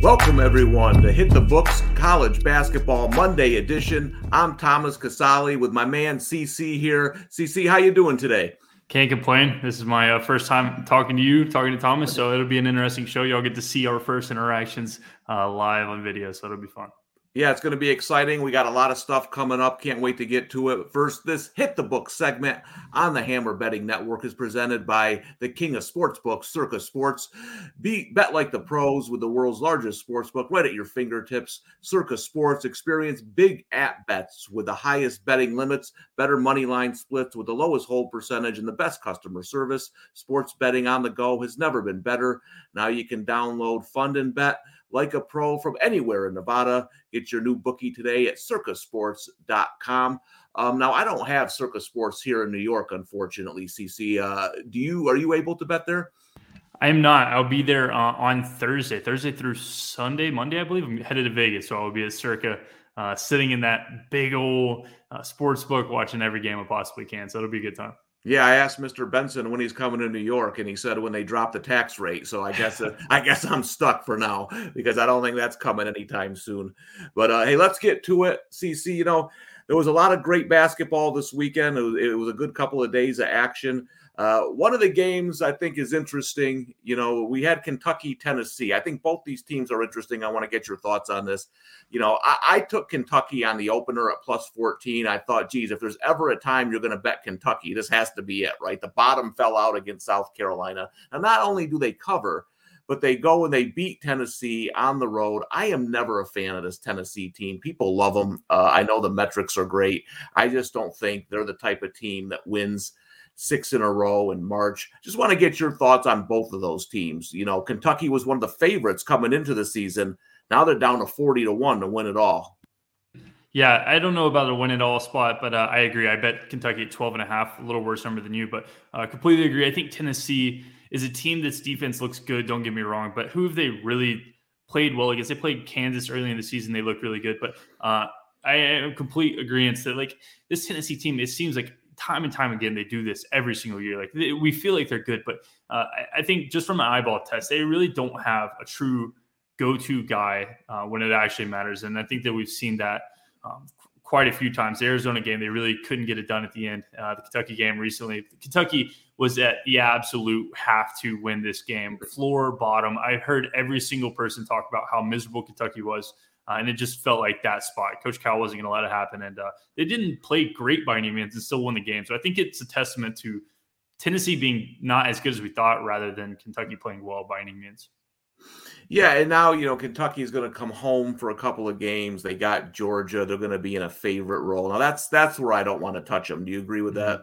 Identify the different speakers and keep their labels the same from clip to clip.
Speaker 1: Welcome everyone to Hit the Books College Basketball Monday edition. I'm Thomas Casale with my man CC here. CC, how you doing today?
Speaker 2: Can't complain. This is my uh, first time talking to you, talking to Thomas, so it'll be an interesting show. Y'all get to see our first interactions uh, live on video, so it'll be fun.
Speaker 1: Yeah, it's going to be exciting. We got a lot of stuff coming up. Can't wait to get to it. First, this Hit the Book segment on the Hammer Betting Network is presented by the king of sports books, Circa Sports. Be, bet like the pros with the world's largest sports book right at your fingertips. Circa Sports. Experience big app bets with the highest betting limits, better money line splits with the lowest hold percentage, and the best customer service. Sports betting on the go has never been better. Now you can download Fund and Bet like a pro from anywhere in Nevada. Get your new bookie today at circasports.com. Um, now, I don't have Circa Sports here in New York, unfortunately, CC. Uh, do you? Are you able to bet there?
Speaker 2: I'm not. I'll be there uh, on Thursday, Thursday through Sunday, Monday, I believe. I'm headed to Vegas, so I'll be at Circa, uh, sitting in that big old uh, sports book, watching every game I possibly can. So it'll be a good time.
Speaker 1: Yeah, I asked Mr. Benson when he's coming to New York, and he said when they drop the tax rate. So I guess uh, I guess I'm stuck for now because I don't think that's coming anytime soon. But uh, hey, let's get to it. CC, you know there was a lot of great basketball this weekend. It was, it was a good couple of days of action. Uh, one of the games I think is interesting. You know, we had Kentucky, Tennessee. I think both these teams are interesting. I want to get your thoughts on this. You know, I, I, took Kentucky on the opener at plus 14. I thought, geez, if there's ever a time you're going to bet Kentucky, this has to be it, right? The bottom fell out against South Carolina. And not only do they cover, but they go and they beat Tennessee on the road. I am never a fan of this Tennessee team. People love them. Uh, I know the metrics are great. I just don't think they're the type of team that wins – six in a row in March. Just want to get your thoughts on both of those teams. You know, Kentucky was one of the favorites coming into the season. Now they're down to 40 to 1 to win it all.
Speaker 2: Yeah, I don't know about a win it all spot, but uh, I agree. I bet Kentucky at 12 and a half, a little worse number than you, but uh, completely agree. I think Tennessee is a team that's defense looks good, don't get me wrong, but who have they really played well against? They played Kansas early in the season, they look really good, but uh, I am complete agreement that like this Tennessee team, it seems like time and time again, they do this every single year. Like they, we feel like they're good, but uh, I, I, think just from an eyeball test, they really don't have a true go-to guy uh, when it actually matters. And I think that we've seen that um, quite a few times. The Arizona game, they really couldn't get it done at the end. Uh, the Kentucky game recently, Kentucky was at the absolute have to win this game, floor bottom. I heard every single person talk about how miserable Kentucky was uh, and it just felt like that spot. Coach Cal wasn't going to let it happen. And uh, they didn't play great by any means and still won the game. So I think it's a testament to Tennessee being not as good as we thought rather than Kentucky playing well by any means.
Speaker 1: Yeah, and now you know Kentucky is going to come home for a couple of games. They got Georgia; they're going to be in a favorite role. Now that's that's where I don't want to touch them. Do you agree with that?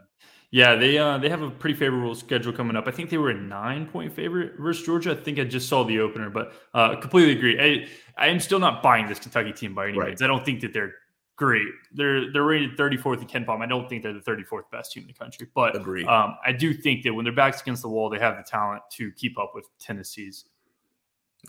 Speaker 2: Yeah, they uh, they have a pretty favorable schedule coming up. I think they were a nine point favorite versus Georgia. I think I just saw the opener, but uh, completely agree. I I am still not buying this Kentucky team by any right. means. I don't think that they're great. They're they're rated 34th in KenPom. I don't think they're the 34th best team in the country, but um, I do think that when their backs against the wall, they have the talent to keep up with Tennessee's.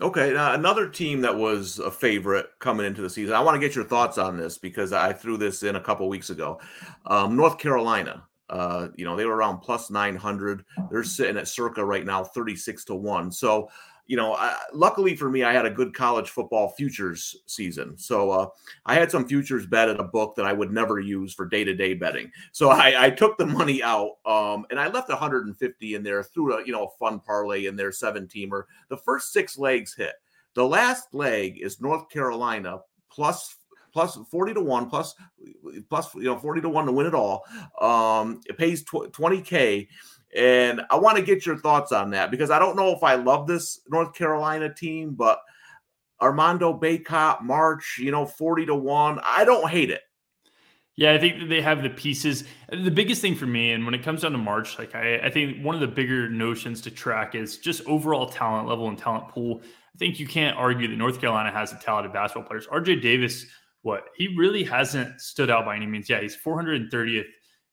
Speaker 1: Okay, now another team that was a favorite coming into the season. I want to get your thoughts on this because I threw this in a couple weeks ago. Um, North Carolina uh, you know, they were around plus 900. They're sitting at circa right now 36 to 1. So, you know, I, luckily for me, I had a good college football futures season. So uh, I had some futures bet at a book that I would never use for day to day betting. So I, I, took the money out um, and I left 150 in there through a, you know, a fun parlay in their seven teamer. The first six legs hit. The last leg is North Carolina plus plus 40 to 1 plus plus you know 40 to 1 to win it all um it pays 20k and i want to get your thoughts on that because i don't know if i love this north carolina team but armando bacot march you know 40 to 1 i don't hate it
Speaker 2: yeah, I think that they have the pieces. The biggest thing for me, and when it comes down to March, like I, I think one of the bigger notions to track is just overall talent level and talent pool. I think you can't argue that North Carolina has a talented basketball players. RJ Davis what he really hasn't stood out by any means. Yeah, he's 430th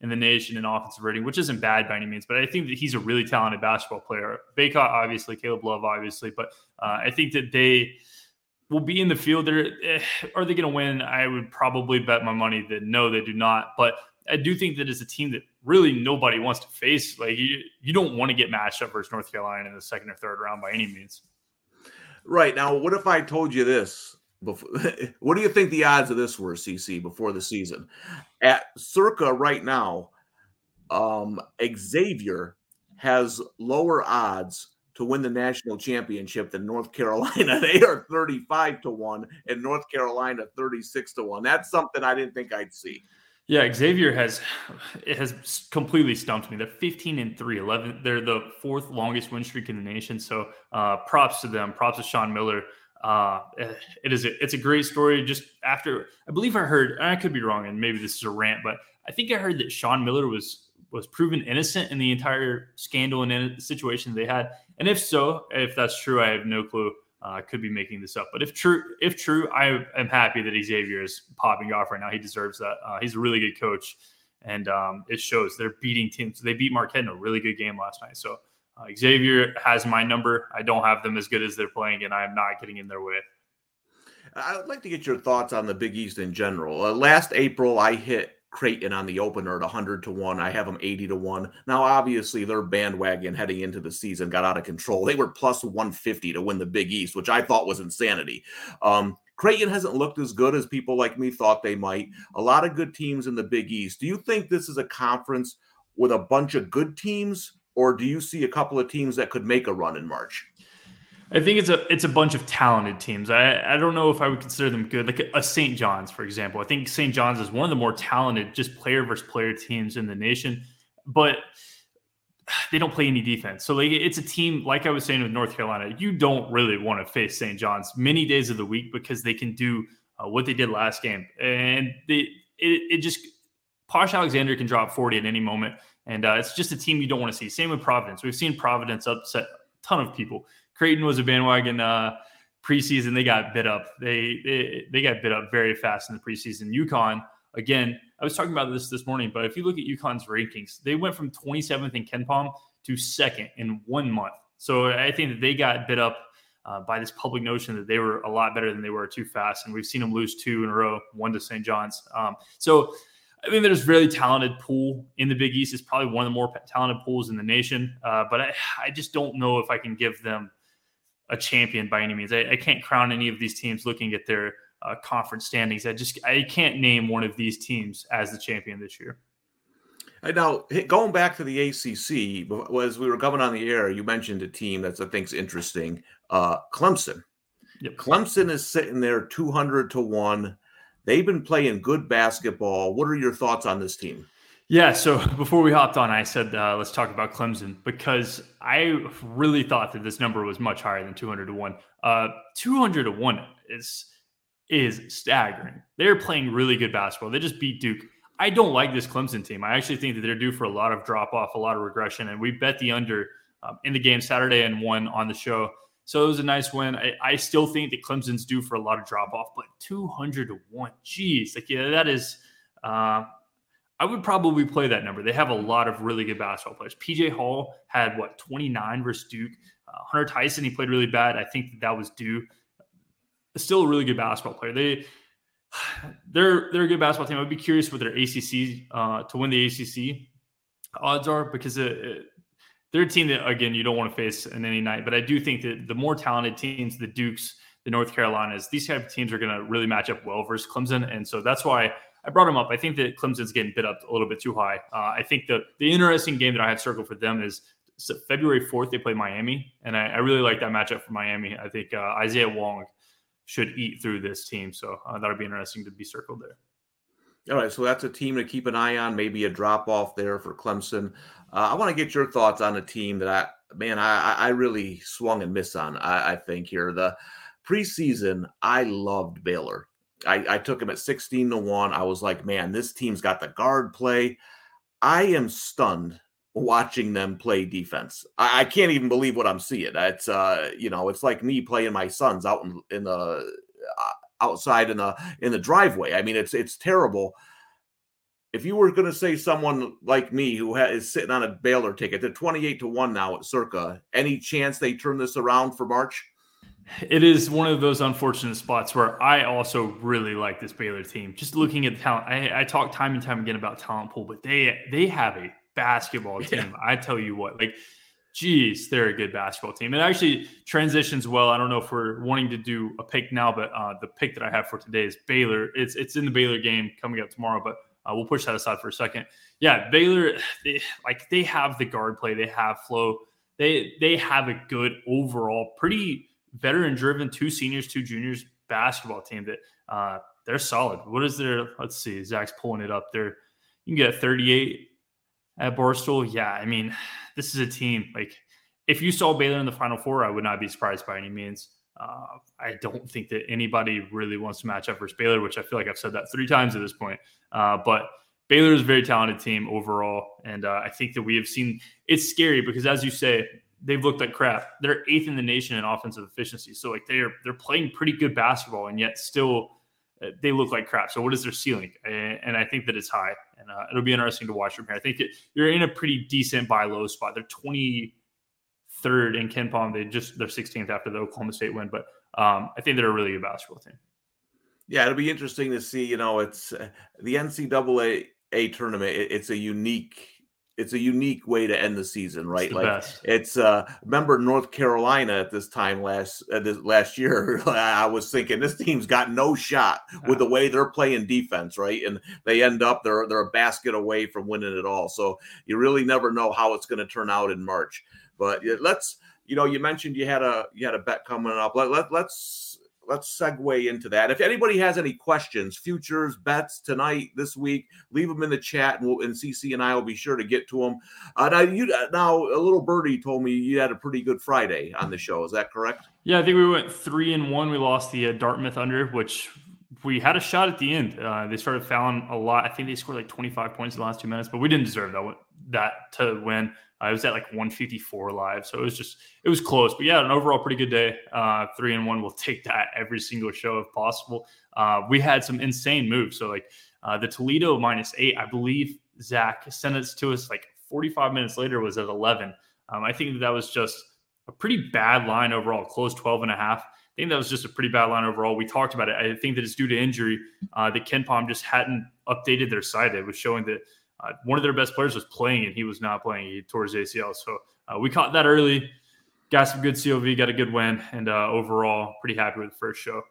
Speaker 2: in the nation in offensive rating, which isn't bad by any means, but I think that he's a really talented basketball player. Bacot, obviously, Caleb Love, obviously, but uh, I think that they will be in the field. There, eh, are they going to win? I would probably bet my money that no, they do not. But I do think that it's a team that really nobody wants to face. Like you, you don't want to get matched up versus North Carolina in the second or third round by any means.
Speaker 1: Right now, what if I told you this? Before, what do you think the odds of this were, CC, before the season? At circa right now, um, Xavier has lower odds to win the national championship than North Carolina. They are 35 to 1 and North Carolina 36 to 1. That's something I didn't think I'd see.
Speaker 2: Yeah, Xavier has it has completely stumped me. They're 15 and 3, 11. They're the fourth longest win streak in the nation. So uh, props to them. Props to Sean Miller. Uh, it is a, it's a great story. Just after I believe I heard, I could be wrong, and maybe this is a rant, but I think I heard that Sean Miller was was proven innocent in the entire scandal and situation they had. And if so, if that's true, I have no clue. I uh, could be making this up, but if true, if true, I am happy that Xavier is popping off right now. He deserves that. Uh, he's a really good coach, and um, it shows. They're beating teams. They beat Marquette in a really good game last night. So uh, Xavier has my number. I don't have them as good as they're playing, and I am not getting in their way.
Speaker 1: I'd like to get your thoughts on the Big East in general. Uh, last April, I hit Creighton on the opener at 100 to 1. I have them 80 to 1. Now, obviously, their bandwagon heading into the season got out of control. They were plus 150 to win the Big East, which I thought was insanity. Um, Creighton hasn't looked as good as people like me thought they might. A lot of good teams in the Big East. Do you think this is a conference with a bunch of good teams, or do you see a couple of teams that could make a run in March?
Speaker 2: I think it's a it's a bunch of talented teams. I I don't know if I would consider them good, like a, a St. John's, for example. I think St. John's is one of the more talented, just player versus player teams in the nation, but they don't play any defense. So like it's a team, like I was saying with North Carolina, you don't really want to face St. John's many days of the week because they can do uh, what they did last game, and they it, it just Posh Alexander can drop forty at any moment, and uh, it's just a team you don't want to see. Same with Providence. We've seen Providence upset a ton of people. Creighton was a bandwagon uh, preseason. They got bit up. They, they they got bit up very fast in the preseason. UConn again. I was talking about this this morning, but if you look at UConn's rankings, they went from 27th in KenPom to second in one month. So I think that they got bit up uh, by this public notion that they were a lot better than they were too fast, and we've seen them lose two in a row, one to St. John's. Um, so I mean, there's really talented pool in the Big East. It's probably one of the more talented pools in the nation, uh, but I, I just don't know if I can give them a champion by any means. I, I can't crown any of these teams looking at their uh, conference standings. I just I can't name one of these teams as the champion this year.
Speaker 1: Now, going back to the ACC, as we were coming on the air, you mentioned a team that I think's interesting, uh, Clemson. Yep. Clemson is sitting there 200 to 1. They've been playing good basketball. What are your thoughts on this team?
Speaker 2: Yeah, so before we hopped on, I said uh, let's talk about Clemson because I really thought that this number was much higher than 200 to 1. Uh, 200 to 1 is is staggering. They're playing really good basketball. They just beat Duke. I don't like this Clemson team. I actually think that they're due for a lot of drop off, a lot of regression, and we bet the under um, in the game Saturday and won on the show. So it was a nice win. I, I still think that Clemson's due for a lot of drop off, but 200 to 1, geez, like, yeah, that is. Uh, I would probably play that number. They have a lot of really good basketball players. PJ Hall had what 29 versus Duke. Uh, Hunter Tyson, he played really bad. I think that, that was due. Still a really good basketball player. They they're they're a good basketball team. I'd be curious what their ACC uh, to win the ACC odds are because it, it, they're a team that again you don't want to face in any night. But I do think that the more talented teams, the Dukes, the North Carolinas, these type of teams are going to really match up well versus Clemson, and so that's why I brought him up. I think that Clemson's getting bid up a little bit too high. Uh, I think the the interesting game that I have circled for them is February fourth. They play Miami, and I, I, really like that matchup for Miami. I think uh, Isaiah Wong should eat through this team, so uh, that'll be interesting to be circled there.
Speaker 1: All right, so that's a team to keep an eye on. Maybe a drop off there for Clemson. Uh, I want to get your thoughts on a team that I, man, I, I really swung and missed on. I, I think here the preseason, I loved Baylor. I, I took him at 16 to 1. I was like, man, this team's got the guard play. I am stunned watching them play defense. I, I can't even believe what I'm seeing. It's uh, you know, it's like me playing my sons out in, in the uh, outside in the in the driveway. I mean, it's it's terrible. If you were going to say someone like me who ha- is sitting on a Baylor ticket, they're 28 to 1 now at circa, any chance they turn this around for March?
Speaker 2: It is one of those unfortunate spots where I also really like this Baylor team. Just looking at the talent, I, I talk time and time again about talent pool, but they they have a basketball team. Yeah. I tell you what, like geez, they're a good basketball team. It actually transitions well. I don't know if we're wanting to do a pick now, but uh, the pick that I have for today is Baylor. It's it's in the Baylor game coming up tomorrow, but uh, we'll push that aside for a second. Yeah, Baylor, they, like they have the guard play, they have flow, they they have a good overall, pretty veteran driven, two seniors, two juniors basketball team that uh, they're solid. What is their? Let's see, Zach's pulling it up there. You can get 38 at Barstool. Yeah, I mean, this is a team like if you saw Baylor in the Final Four, I would not be surprised by any means. Uh, I don't think that anybody really wants to match up versus Baylor, which I feel like I've said that three times at this point. Uh, but Baylor is a very talented team overall, and uh, I think that we have seen it's scary because, as you say, they've looked like crap. They're eighth in the nation in offensive efficiency, so like they're they're playing pretty good basketball, and yet still they look like crap. So what is their ceiling? And I think that it's high, and uh, it'll be interesting to watch from here. I think you're in a pretty decent buy low spot. They're 23rd in KenPom. They just they're 16th after the Oklahoma State win, but um, I think they're a really good basketball team.
Speaker 1: Yeah, it'll be interesting to see. You know, it's uh, the NCAA tournament. It, it's a unique it's a unique way to end the season, right?
Speaker 2: It's
Speaker 1: like
Speaker 2: best.
Speaker 1: it's uh remember North Carolina at this time last uh, this last year I was thinking this team's got no shot with the way they're playing defense, right? And they end up they're they're a basket away from winning it all. So you really never know how it's going to turn out in March. But let's you know, you mentioned you had a you had a bet coming up. Let, let let's let's segue into that. If anybody has any questions, futures, bets tonight, this week, leave them in the chat, and, we'll, and CC and I will be sure to get to them. Uh, now, you now a little birdie told me you had a pretty good Friday on the show. Is that correct?
Speaker 2: Yeah, I think we went three and one. We lost the uh, Dartmouth under, which we had a shot at the end. Uh, they started fouling a lot. I think they scored like 25 points in the last two minutes, but we didn't deserve that that to win. It was at like 154 live, so it was just it was close. But yeah, an overall pretty good day. Uh, three and one, we'll take that every single show if possible. Uh, we had some insane moves. So like uh, the Toledo minus eight, I believe Zach sent it to us like 45 minutes later was at 11. Um, I think that, that was just a pretty bad line overall, close 12 and a half. I think that was just a pretty bad line overall. We talked about it. I think that it's due to injury. Uh, that KenPom just hadn't updated their site. It was showing that uh, one of their best players was playing and he was not playing. He tore his ACL. So uh, we caught that early, got some good COV, got a good win, and uh, overall pretty happy with the first show.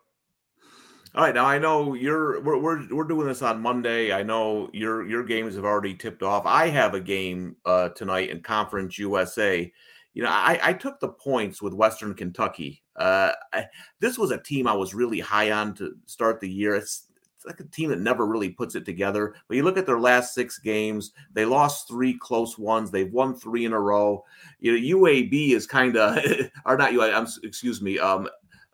Speaker 1: All right, now I know you're we're, we're we're doing this on Monday. I know your your games have already tipped off. I have a game uh, tonight in Conference USA. You know, I, I took the points with Western Kentucky. Uh, I, this was a team I was really high on to start the year. It's like a team that never really puts it together. But you look at their last six games, they lost three close ones. They've won three in a row. You know, UAB is kind of, or not UAB, I'm, excuse me, um,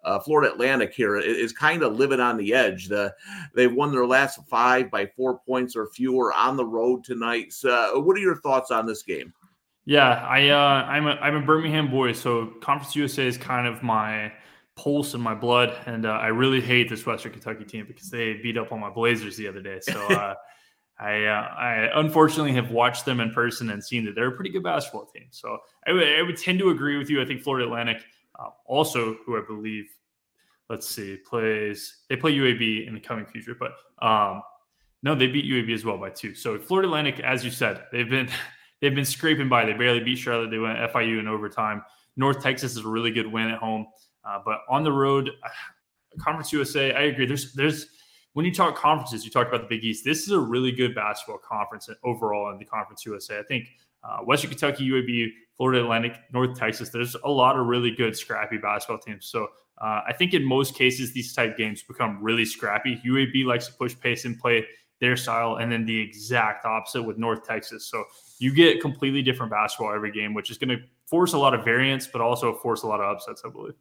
Speaker 1: uh, Florida Atlantic here is kind of living on the edge. The, they've won their last five by four points or fewer on the road tonight. So, what are your thoughts on this game?
Speaker 2: Yeah, I uh, I'm a I'm a Birmingham boy, so Conference USA is kind of my pulse in my blood, and uh, I really hate this Western Kentucky team because they beat up on my Blazers the other day. So uh, I, uh, I unfortunately have watched them in person and seen that they're a pretty good basketball team. So I, w- I would tend to agree with you. I think Florida Atlantic, uh, also who I believe, let's see, plays they play UAB in the coming future, but um, no, they beat UAB as well by two. So Florida Atlantic, as you said, they've been they've been scraping by. They barely beat Charlotte. They went FIU in overtime. North Texas is a really good win at home. Uh, but on the road, Conference USA, I agree. There's there's when you talk conferences, you talk about the Big East. This is a really good basketball conference overall in the Conference USA. I think uh, Western Kentucky, UAB, Florida Atlantic, North Texas. There's a lot of really good scrappy basketball teams. So uh, I think in most cases these type games become really scrappy. UAB likes to push pace and play their style, and then the exact opposite with North Texas. So you get completely different basketball every game, which is going to force a lot of variance, but also force a lot of upsets, I believe.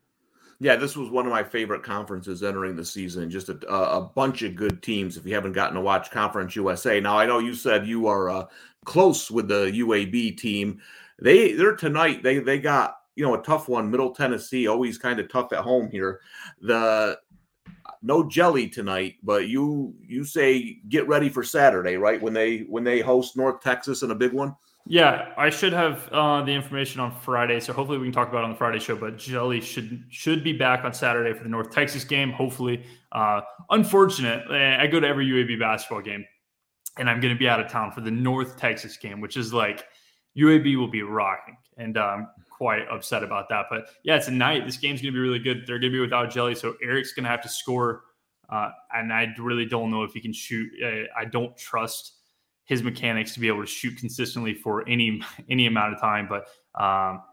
Speaker 1: Yeah, this was one of my favorite conferences entering the season. Just a, a bunch of good teams. If you haven't gotten to watch Conference USA, now I know you said you are uh, close with the UAB team. They they're tonight. They they got you know a tough one. Middle Tennessee always kind of tough at home here. The no jelly tonight, but you you say get ready for Saturday, right? When they when they host North Texas in a big one.
Speaker 2: Yeah, I should have uh, the information on Friday, so hopefully we can talk about it on the Friday show. But Jelly should should be back on Saturday for the North Texas game. Hopefully, uh, unfortunate. Eh, I go to every UAB basketball game, and I'm going to be out of town for the North Texas game, which is like UAB will be rocking, and I'm quite upset about that. But yeah, it's a night. This game's going to be really good. They're going to be without Jelly, so Eric's going to have to score, uh, and I really don't know if he can shoot. Uh, I don't trust his mechanics to be able to shoot consistently for any any amount of time. But um,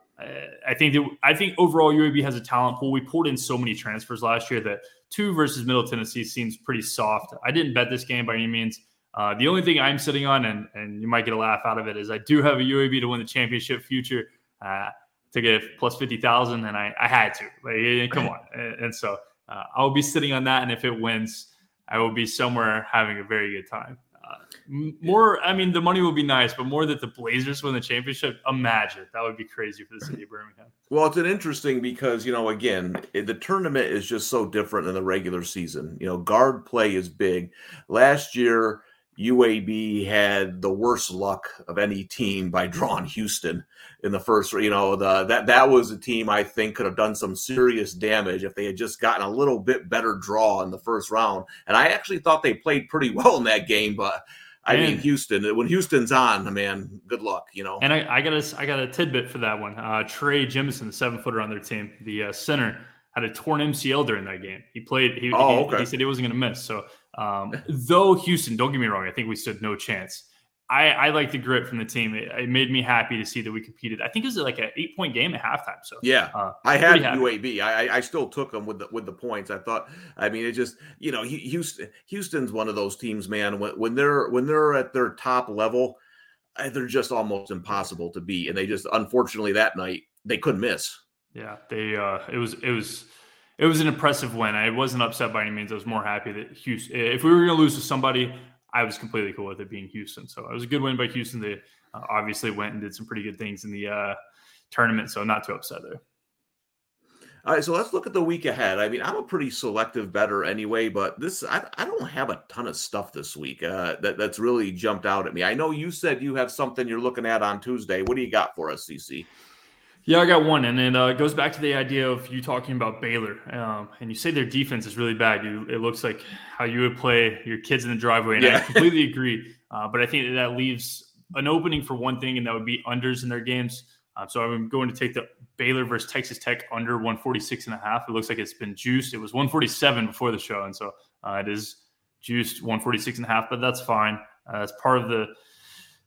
Speaker 2: I think that I think overall UAB has a talent pool. We pulled in so many transfers last year that two versus Middle Tennessee seems pretty soft. I didn't bet this game by any means. Uh, the only thing I'm sitting on, and and you might get a laugh out of it, is I do have a UAB to win the championship future. Uh, to get plus fifty thousand, and I, I had to. Like, come on, and, and so uh, I'll be sitting on that, and if it wins, I will be somewhere having a very good time. More, I mean, the money will be nice, but more that the Blazers win the championship. Imagine that would be crazy for the city of Birmingham.
Speaker 1: Well, it's an interesting because you know, again, the tournament is just so different than the regular season. You know, guard play is big. Last year UAB had the worst luck of any team by drawing Houston in the first. You know, the that that was a team I think could have done some serious damage if they had just gotten a little bit better draw in the first round. And I actually thought they played pretty well in that game, but I mean, Houston. When Houston's on, man, good luck. You know.
Speaker 2: And I, I got a I got a tidbit for that one. Uh, Trey Jemison, the seven footer on their team, the uh, center, had a torn MCL during that game. He played. He, oh, he, okay. he said he wasn't going to miss. So um, though Houston, don't get me wrong, I think we stood no chance. I, I like the grit from the team. It, it, made me happy to see that we competed. I think it was like an eight point game at halftime. So
Speaker 1: yeah, uh, I had UAB. I, I still took them with the with the points. I thought. I mean, it just you know Houston Houston's one of those teams, man. When when they're when they're at their top level, eh, they're just almost impossible to beat. And they just unfortunately that night they couldn't miss.
Speaker 2: Yeah, they uh, it was it was it was an impressive win. I wasn't upset by any means. I was more happy that Houston. If we were going to lose to somebody, I was completely cool with it being Houston. So it was a good win by Houston. They uh, obviously went and did some pretty good things in the uh, tournament. So not too upset there.
Speaker 1: All right, so let's look at the week ahead. I mean, I'm a pretty selective better anyway, but this I, I don't have a ton of stuff this week uh, that that's really jumped out at me. I know you said you have something you're looking at on Tuesday. What do you got for us, CC?
Speaker 2: Yeah, I got one, and it uh, goes back to the idea of you talking about Baylor, um, and you say their defense is really bad. You, it looks like how you would play your kids in the driveway, and yeah. I completely agree. Uh, but I think that, that leaves an opening for one thing, and that would be unders in their games. Uh, so I'm going to take the Baylor versus Texas Tech under 146 and a half. It looks like it's been juiced. It was 147 before the show, and so uh, it is juiced 146 and a half, but that's fine. Uh, that's part of the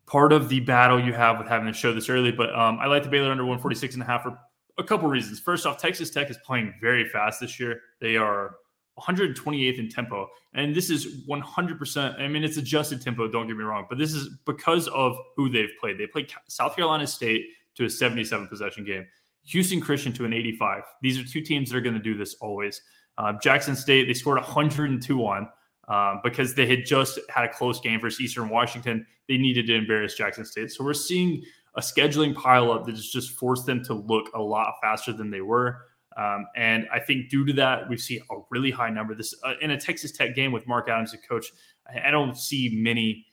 Speaker 2: part of the battle you have with having to show this early. But um, I like the Baylor under 146 and a half for a couple reasons. First off, Texas Tech is playing very fast this year. They are 128th in tempo. And this is 100%. I mean, it's adjusted tempo, don't get me wrong, but this is because of who they've played. They played South Carolina State to a 77 possession game, Houston Christian to an 85. These are two teams that are going to do this always. Uh, Jackson State, they scored 102 on um, because they had just had a close game versus Eastern Washington. They needed to embarrass Jackson State. So we're seeing a scheduling pileup that has just forced them to look a lot faster than they were. Um, and I think due to that, we see a really high number. This uh, in a Texas Tech game with Mark Adams as coach. I, I don't see many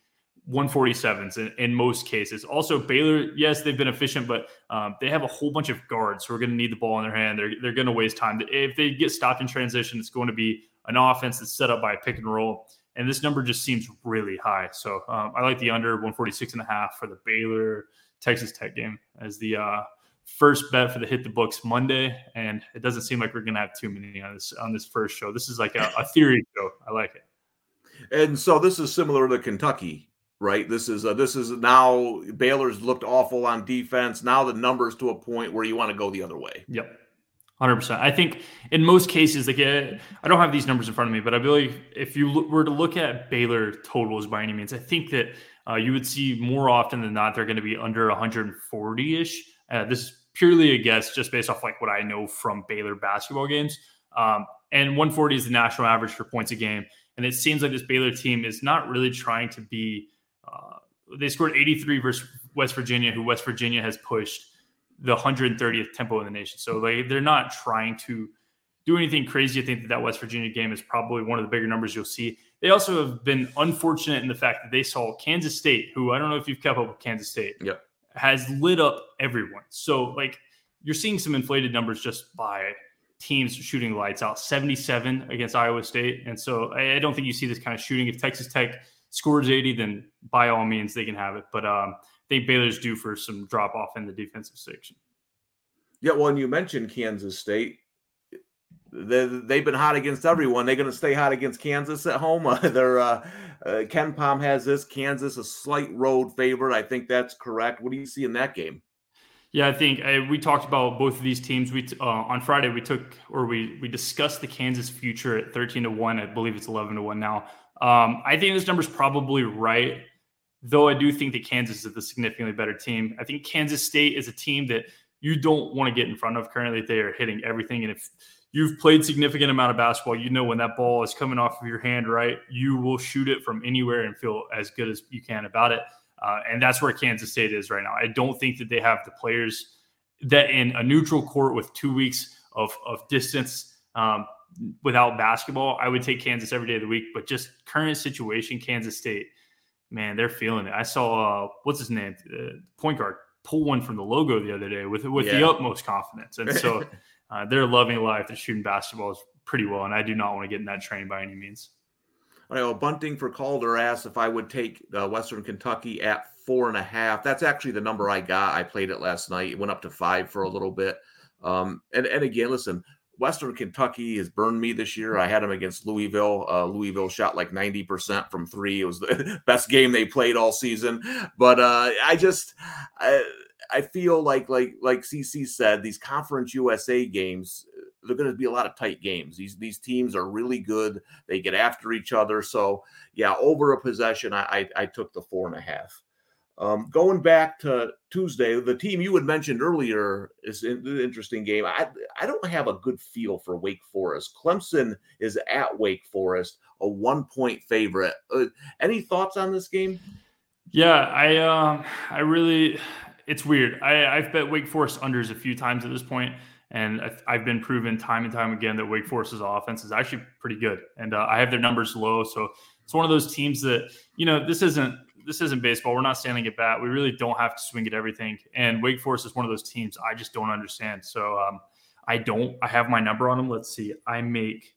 Speaker 2: 147s in, in, most cases. Also, Baylor, yes, they've been efficient, but um, they have a whole bunch of guards who are going to need the ball in their hand. They're, they're going to waste time. If they get stopped in transition, it's going to be an offense that's set up by a pick and roll. And this number just seems really high. So um, I like the under 146 and a half for the Baylor Texas Tech game as the uh, first bet for the hit the books Monday. And it doesn't seem like we're going to have too many on this on this first show. This is like a, a theory show. I like it.
Speaker 1: And so this is similar to Kentucky right? This is uh, this is now Baylor's looked awful on defense. Now the numbers to a point where you want to go the other way.
Speaker 2: Yep. 100%. I think in most cases, like uh, I don't have these numbers in front of me, but I believe if you were to look at Baylor totals by any means, I think that uh, you would see more often than not they're going to be under 140 ish. Uh, this is purely a guess, just based off like what I know from Baylor basketball games. Um, and 140 is the national average for points a game. And it seems like this Baylor team is not really trying to be. Uh, they scored 83 versus West Virginia, who West Virginia has pushed the 130th tempo in the nation. So like they're not trying to do anything crazy. I think that that West Virginia game is probably one of the bigger numbers you'll see. They also have been unfortunate in the fact that they saw Kansas State, who I don't know if you've kept up with Kansas State,
Speaker 1: yep.
Speaker 2: has lit up everyone. So like you're seeing some inflated numbers just by teams shooting lights out 77 against Iowa State. And so I, I don't think you see this kind of shooting. If Texas Tech scores 80, then by all means they can have it. But um, think Baylor's due for some drop off in the defensive section.
Speaker 1: Yeah, well, and you mentioned Kansas State. They, they've been hot against everyone. They're going to stay hot against Kansas at home. Uh, they're uh, uh, KenPom has this Kansas a slight road favorite. I think that's correct. What do you see in that game?
Speaker 2: Yeah, I think uh, we talked about both of these teams. We uh, on Friday we took or we we discussed the Kansas future at thirteen to one. I believe it's eleven to one now. Um, I think this number's probably right, though. I do think that Kansas is the significantly better team. I think Kansas State is a team that you don't want to get in front of. Currently, they are hitting everything, and if you've played significant amount of basketball, you know when that ball is coming off of your hand, right? You will shoot it from anywhere and feel as good as you can about it. Uh, and that's where Kansas State is right now. I don't think that they have the players that in a neutral court with two weeks of, of distance um, without basketball, I would take Kansas every day of the week. But just current situation, Kansas State, man, they're feeling it. I saw, uh, what's his name? Uh, point guard pull one from the logo the other day with, with yeah. the utmost confidence. And so uh, they're loving life. They're shooting basketballs pretty well. And I do not want to get in that train by any means.
Speaker 1: I know Bunting for Calder asked if I would take uh, Western Kentucky at four and a half. That's actually the number I got. I played it last night. It went up to five for a little bit. Um, and and again, listen, Western Kentucky has burned me this year. I had them against Louisville. Uh, Louisville shot like 90% from three. It was the best game they played all season. But uh, I just, I, I feel like, like, like CC said, these Conference USA games, they're going to be a lot of tight games. These these teams are really good. They get after each other. So yeah, over a possession, I I, I took the four and a half. Um, going back to Tuesday, the team you had mentioned earlier is an interesting game. I I don't have a good feel for Wake Forest. Clemson is at Wake Forest, a one point favorite. Uh, any thoughts on this game?
Speaker 2: Yeah, I um, I really, it's weird. I I've bet Wake Forest unders a few times at this point. And I've been proven time and time again that Wake Forest's offense is actually pretty good. And uh, I have their numbers low. So it's one of those teams that, you know, this isn't this isn't baseball. We're not standing at bat. We really don't have to swing at everything. And Wake Forest is one of those teams I just don't understand. So um, I don't. I have my number on them. Let's see. I make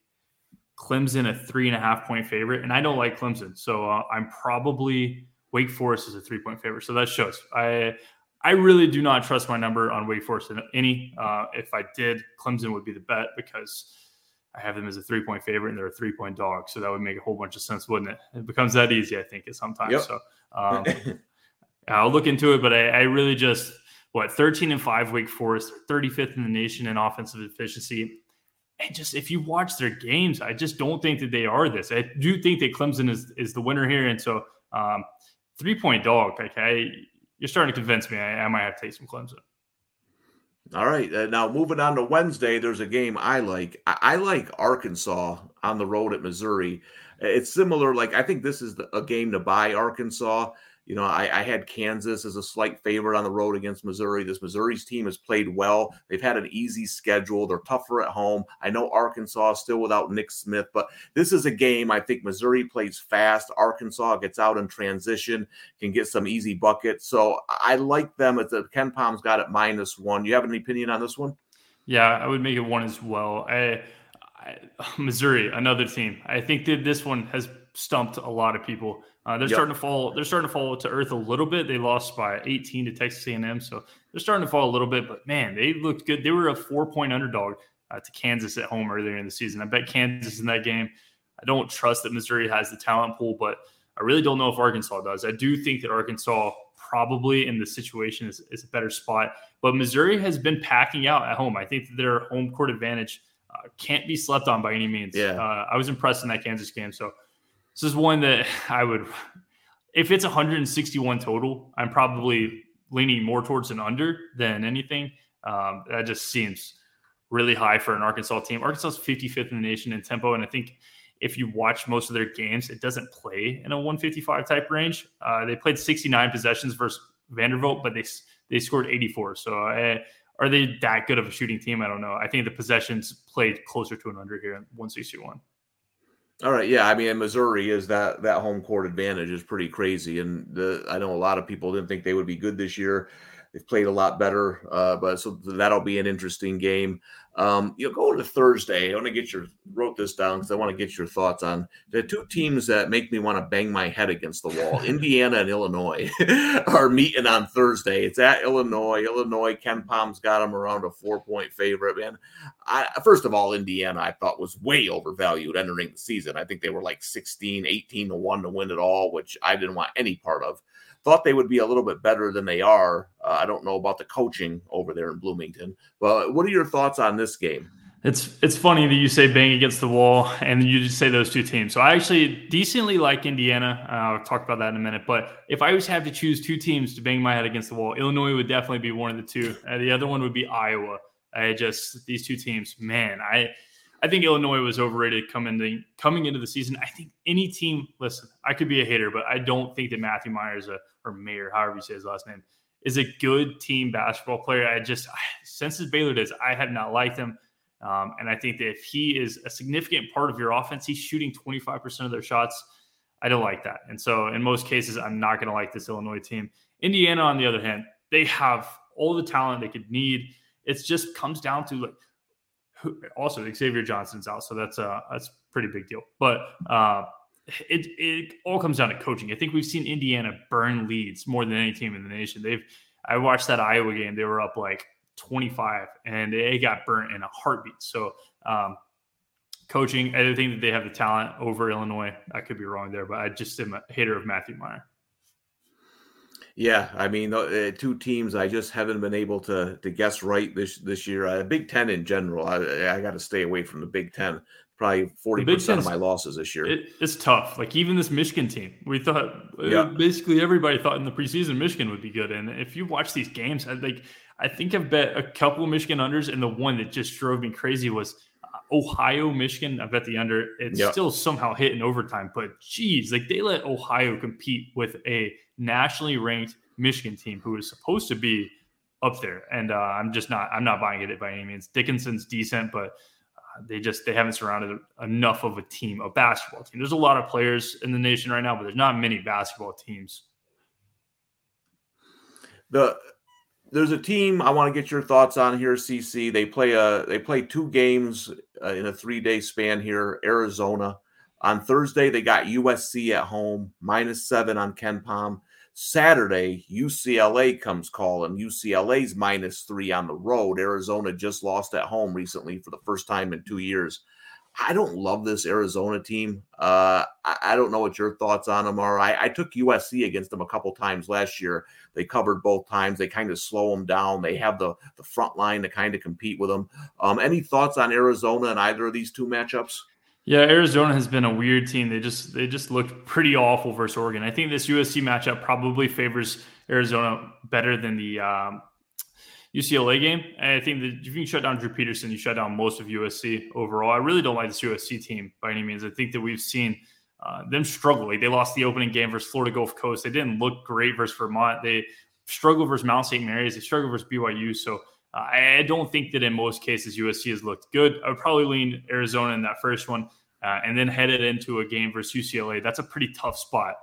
Speaker 2: Clemson a three and a half point favorite, and I don't like Clemson, so uh, I'm probably Wake Forest is a three point favorite. So that shows. I I really do not trust my number on Wake Forest any. Uh, if I did, Clemson would be the bet because I have them as a three point favorite and they're a three point dog. So that would make a whole bunch of sense, wouldn't it? It becomes that easy, I think, sometimes. Yep. So um, I'll look into it, but I, I, really just what 13 and five Wake Forest, 35th in the nation in offensive efficiency. And just if you watch their games, I just don't think that they are this. I do think that Clemson is is the winner here, and so um, three point dog. Okay, you're starting to convince me. I, I might have to take some Clemson.
Speaker 1: All right. Uh, now moving on to Wednesday, there's a game I like. I, I, like Arkansas on the road at Missouri. It's similar. Like I think this is the, a game to buy Arkansas. You know, I, I, had Kansas as a slight favorite on the road against Missouri. This Missouri's team has played well. They've had an easy schedule. They're tougher at home. I know Arkansas still without Nick Smith, but this is a game I think Missouri plays fast. Arkansas gets out in transition, can get some easy buckets. So I like them. At the KenPom's got it minus one. You have any opinion on this one?
Speaker 2: Yeah, I would make it one as well. I, I, Missouri, another team. I think that this one has stumped a lot of people. Uh, they're yep. starting to fall. They're starting to fall to earth a little bit. They lost by 18 to Texas A&M, so they're starting to fall a little bit. But man, they looked good. They were a four point underdog uh, to Kansas at home earlier in the season. I bet Kansas in that game. I don't trust that Missouri has the talent pool, but I really don't know if Arkansas does. I do think that Arkansas probably in the situation is, is a better spot, but Missouri has been packing out at home. I think that their home court advantage uh, can't be slept on by any means.
Speaker 1: Yeah,
Speaker 2: uh, I was impressed in that Kansas game. So this is one that I would, if it's 161 total, I'm probably leaning more towards an under than anything. Um, that just seems really high for an Arkansas team. Arkansas is 55th in the nation in tempo, and I think if you watch most of their games, it doesn't play in a 155 type range. Uh, they played 69 possessions versus Vanderbilt, but they they scored 84. So uh, are they that good of a shooting team? I don't know. I think the possessions played closer to an under here, 161.
Speaker 1: All right, yeah. I mean, Missouri is that that home court advantage is pretty crazy, and the, I know a lot of people didn't think they would be good this year. They've played a lot better, uh, but so that'll be an interesting game. Um, you go to Thursday. I want to get your wrote this down because I want to get your thoughts on the two teams that make me want to bang my head against the wall. Indiana and Illinois are meeting on Thursday. It's at Illinois. Illinois. KenPom's got them around a four point favorite. Man, I, first of all, Indiana I thought was way overvalued entering the season. I think they were like 16, 18 to one to win it all, which I didn't want any part of thought they would be a little bit better than they are. Uh, I don't know about the coaching over there in Bloomington, but what are your thoughts on this game?
Speaker 2: It's it's funny that you say bang against the wall and you just say those two teams. So I actually decently like Indiana. Uh, I'll talk about that in a minute. But if I was have to choose two teams to bang my head against the wall, Illinois would definitely be one of the two. Uh, the other one would be Iowa. I just these two teams, man. I I think Illinois was overrated coming into, coming into the season. I think any team, listen, I could be a hater, but I don't think that Matthew Myers a, or Mayer, however you say his last name, is a good team basketball player. I just, since his Baylor days, I have not liked him. Um, and I think that if he is a significant part of your offense, he's shooting 25% of their shots. I don't like that. And so in most cases, I'm not going to like this Illinois team. Indiana, on the other hand, they have all the talent they could need. It just comes down to like also Xavier Johnson's out, so that's a that's a pretty big deal. But uh, it it all comes down to coaching. I think we've seen Indiana burn leads more than any team in the nation. They've I watched that Iowa game; they were up like 25, and they got burnt in a heartbeat. So. Um, coaching, I think that they have the talent over Illinois. I could be wrong there, but I just am a hater of Matthew Mayer.
Speaker 1: Yeah, I mean, uh, two teams I just haven't been able to to guess right this this year. Uh, Big Ten in general, I, I got to stay away from the Big Ten. Probably forty percent of my losses this year.
Speaker 2: It, it's tough. Like even this Michigan team, we thought uh, yeah. basically everybody thought in the preseason Michigan would be good. And if you watch these games, I like I think I've bet a couple of Michigan unders, and the one that just drove me crazy was uh, Ohio, Michigan. I bet the under. It's yep. still somehow hit in overtime, but geez, like they let Ohio compete with a nationally ranked Michigan team who is supposed to be up there. And uh, I'm just not I'm not buying it by any means. Dickinson's decent, but uh, they just they haven't surrounded enough of a team, a basketball team. There's a lot of players in the nation right now, but there's not many basketball teams.
Speaker 1: The there's a team I want to get your thoughts on here, CC. They play a they play two games uh, in a three day span here. Arizona on Thursday they got USC at home minus seven on KenPom. Saturday, UCLA comes calling. UCLA's minus three on the road. Arizona just lost at home recently for the first time in two years. I don't love this Arizona team. Uh, I, don't know what your thoughts on them are. I, I, took USC against them a couple times last year. They covered both times. They kind of slow them down. They have the the front line to kind of compete with them. Um, any thoughts on Arizona and either of these two matchups?
Speaker 2: Yeah, Arizona has been a weird team. They just they just looked pretty awful versus Oregon. I think this USC matchup probably favors Arizona better than the um, UCLA game. And I think that if you shut down Drew Peterson, you shut down most of USC overall. I really don't like this USC team by any means. I think that we've seen uh, them struggle. Like they lost the opening game versus Florida Gulf Coast. They didn't look great versus Vermont. They struggled versus Mount St. Mary's. They struggled versus BYU. So uh, I don't think that in most cases USC has looked good. I would probably lean Arizona in that first one uh, and then headed into a game versus UCLA. That's a pretty tough spot.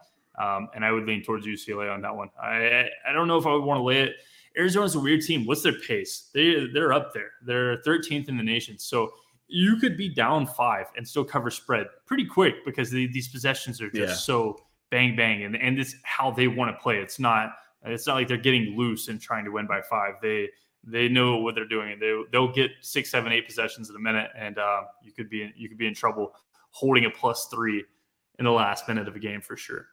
Speaker 2: Um, and I would lean towards UCLA on that one. I I don't know if I would want to lay it. Arizona's a weird team. What's their pace? They they're up there. They're 13th in the nation. So you could be down five and still cover spread pretty quick because the, these possessions are just yeah. so bang bang and and it's how they want to play. It's not it's not like they're getting loose and trying to win by five. They they know what they're doing. They they'll get six, seven, eight possessions in a minute, and uh, you could be in, you could be in trouble holding a plus three in the last minute of a game for sure.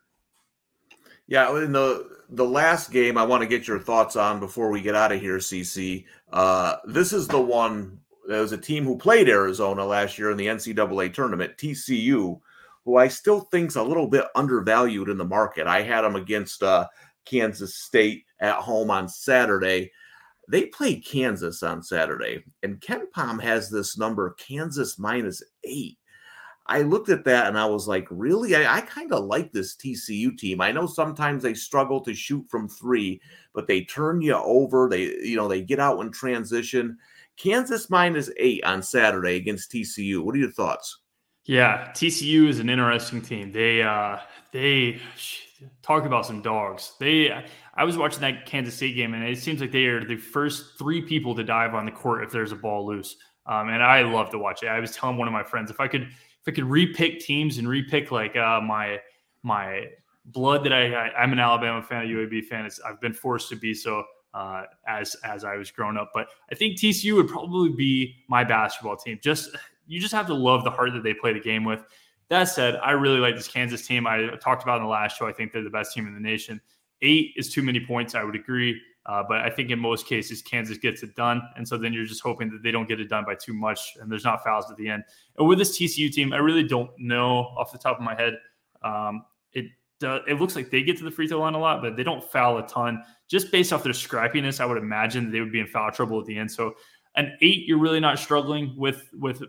Speaker 1: Yeah, in the the last game, I want to get your thoughts on before we get out of here, CC. Uh, this is the one. There was a team who played Arizona last year in the NCAA tournament, TCU, who I still think's a little bit undervalued in the market. I had them against uh, Kansas State at home on Saturday. They played Kansas on Saturday, and KenPom has this number Kansas minus eight. I looked at that and I was like, really? I, I kind of like this TCU team. I know sometimes they struggle to shoot from three, but they turn you over. They, you know, they get out in transition. Kansas minus eight on Saturday against TCU. What are your thoughts?
Speaker 2: Yeah, TCU is an interesting team. They uh they talk about some dogs. They I was watching that Kansas State game and it seems like they are the first three people to dive on the court if there's a ball loose. um, and I love to watch it. I was telling one of my friends if I could if I could repick teams and repick like uh, my my blood that I, I am an Alabama fan, a UAB fan. It's, I've been forced to be so uh, as as I was growing up. But I think TCU would probably be my basketball team. Just you just have to love the heart that they play the game with. That said, I really like this Kansas team. I talked about in the last show. I think they're the best team in the nation. Eight is too many points. I would agree. Uh, but I think in most cases, Kansas gets it done. And so then you're just hoping that they don't get it done by too much and there's not fouls at the end. And with this TCU team, I really don't know off the top of my head. Um, it uh, it looks like they get to the free throw line a lot, but they don't foul a ton. Just based off their scrappiness, I would imagine they would be in foul trouble at the end. So an eight, you're really not struggling with with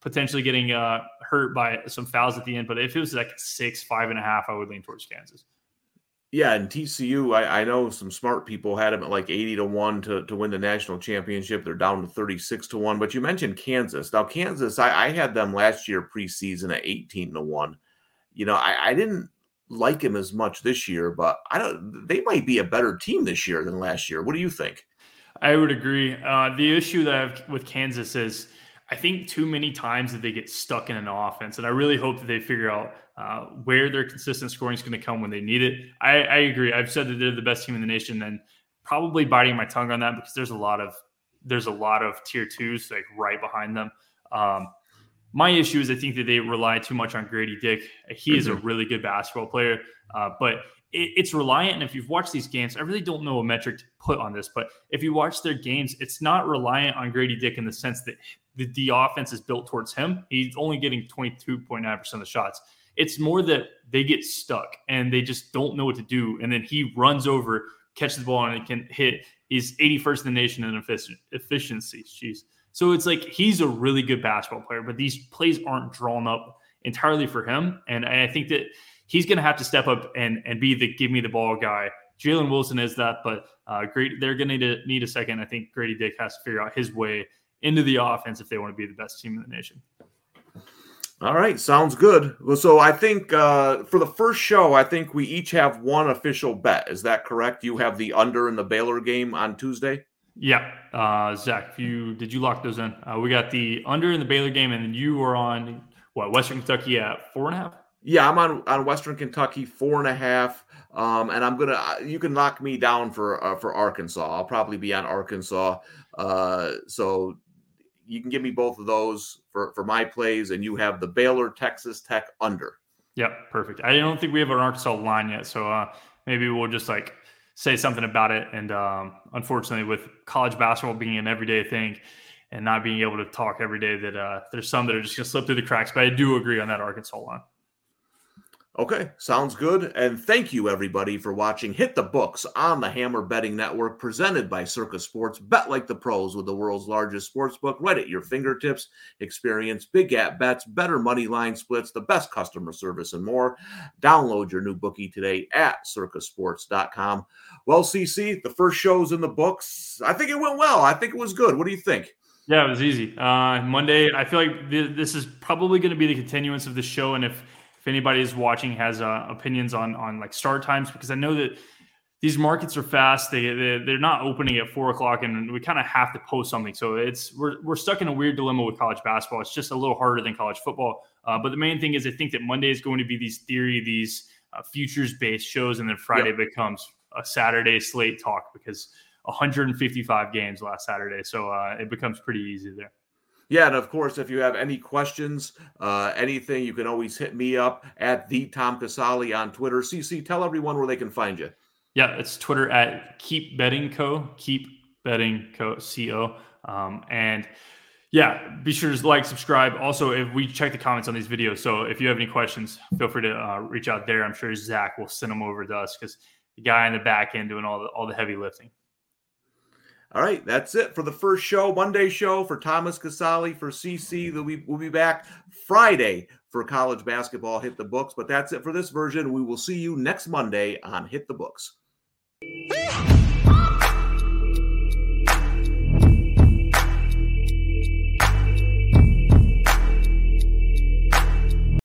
Speaker 2: potentially getting uh, hurt by some fouls at the end. But if it was like six, five and a half, I would lean towards Kansas.
Speaker 1: Yeah, and TCU, I, I, know some smart people had them at like 80 to 1 to, to win the national championship. They're down to 36 to 1. But you mentioned Kansas. Now, Kansas, I, I had them last year preseason at 18 to 1. You know, I, I didn't like him as much this year, but I don't they might be a better team this year than last year. What do you think?
Speaker 2: I would agree. Uh, the issue that I have with Kansas is I think too many times that they get stuck in an offense, and I really hope that they figure out uh, where their consistent scoring is going to come when they need it. I, I, agree. I've said that they're the best team in the nation, and probably biting my tongue on that because there's a lot of there's a lot of tier twos like right behind them. Um, my issue is I think that they rely too much on Grady Dick. He is a mm-hmm. really good basketball player, uh, but it, it's reliant. And if you've watched these games, I really don't know a metric to put on this, but if you watch their games, it's not reliant on Grady Dick in the sense that the, the offense is built towards him. He's only getting 22.9% of the shots. It's more that they get stuck and they just don't know what to do. And then he runs over, catches the ball, and it can hit. He's 81st in the nation in efficiency. Jeez. So it's like he's a really good basketball player, but these plays aren't drawn up entirely for him. And I think that he's going to have to step up and and be the give me the ball guy. Jalen Wilson is that, but uh, great. They're going to need, need a second. I think Grady Dick has to figure out his way into the offense if they want to be the best team in the nation.
Speaker 1: All right, sounds good. Well, so I think uh, for the first show, I think we each have one official bet. Is that correct? You have the under in the Baylor game on Tuesday.
Speaker 2: Yeah, uh, Zach, you did you lock those in? Uh, we got the under in the Baylor game, and then you were on what Western Kentucky at four and a half.
Speaker 1: Yeah, I'm on on Western Kentucky four and a half. Um, and I'm gonna uh, you can knock me down for uh, for Arkansas. I'll probably be on Arkansas. Uh, so you can give me both of those for for my plays, and you have the Baylor Texas Tech under.
Speaker 2: Yep, perfect. I don't think we have an Arkansas line yet, so uh, maybe we'll just like say something about it. And um, unfortunately, with college basketball being an everyday thing and not being able to talk every day, that uh, there's some that are just going to slip through the cracks. But I do agree on that Arkansas line.
Speaker 1: Okay, sounds good. And thank you, everybody, for watching Hit the Books on the Hammer Betting Network, presented by Circa Sports. Bet like the pros with the world's largest sports book right at your fingertips. Experience big at bets, better money line splits, the best customer service, and more. Download your new bookie today at circasports.com. Well, CC, the first show's in the books. I think it went well. I think it was good. What do you think?
Speaker 2: Yeah, it was easy. Uh, Monday, I feel like th- this is probably going to be the continuance of the show. And if if anybody is watching has uh, opinions on on like start times because I know that these markets are fast. They, they are not opening at four o'clock, and we kind of have to post something. So it's we're we're stuck in a weird dilemma with college basketball. It's just a little harder than college football. Uh, but the main thing is, I think that Monday is going to be these theory, these uh, futures based shows, and then Friday yep. becomes a Saturday slate talk because 155 games last Saturday. So uh, it becomes pretty easy there.
Speaker 1: Yeah, and of course, if you have any questions, uh, anything, you can always hit me up at the Tom Casale on Twitter. CC, tell everyone where they can find you.
Speaker 2: Yeah, it's Twitter at Keep Betting Co. Keep Betting Co. Co. Um, and yeah, be sure to like, subscribe. Also, if we check the comments on these videos, so if you have any questions, feel free to uh, reach out there. I'm sure Zach will send them over to us because the guy in the back end doing all the all the heavy lifting.
Speaker 1: All right, that's it for the first show, Monday show for Thomas Casale, for CC. Mm-hmm. We'll be back Friday for college basketball Hit the Books. But that's it for this version. We will see you next Monday on Hit the Books.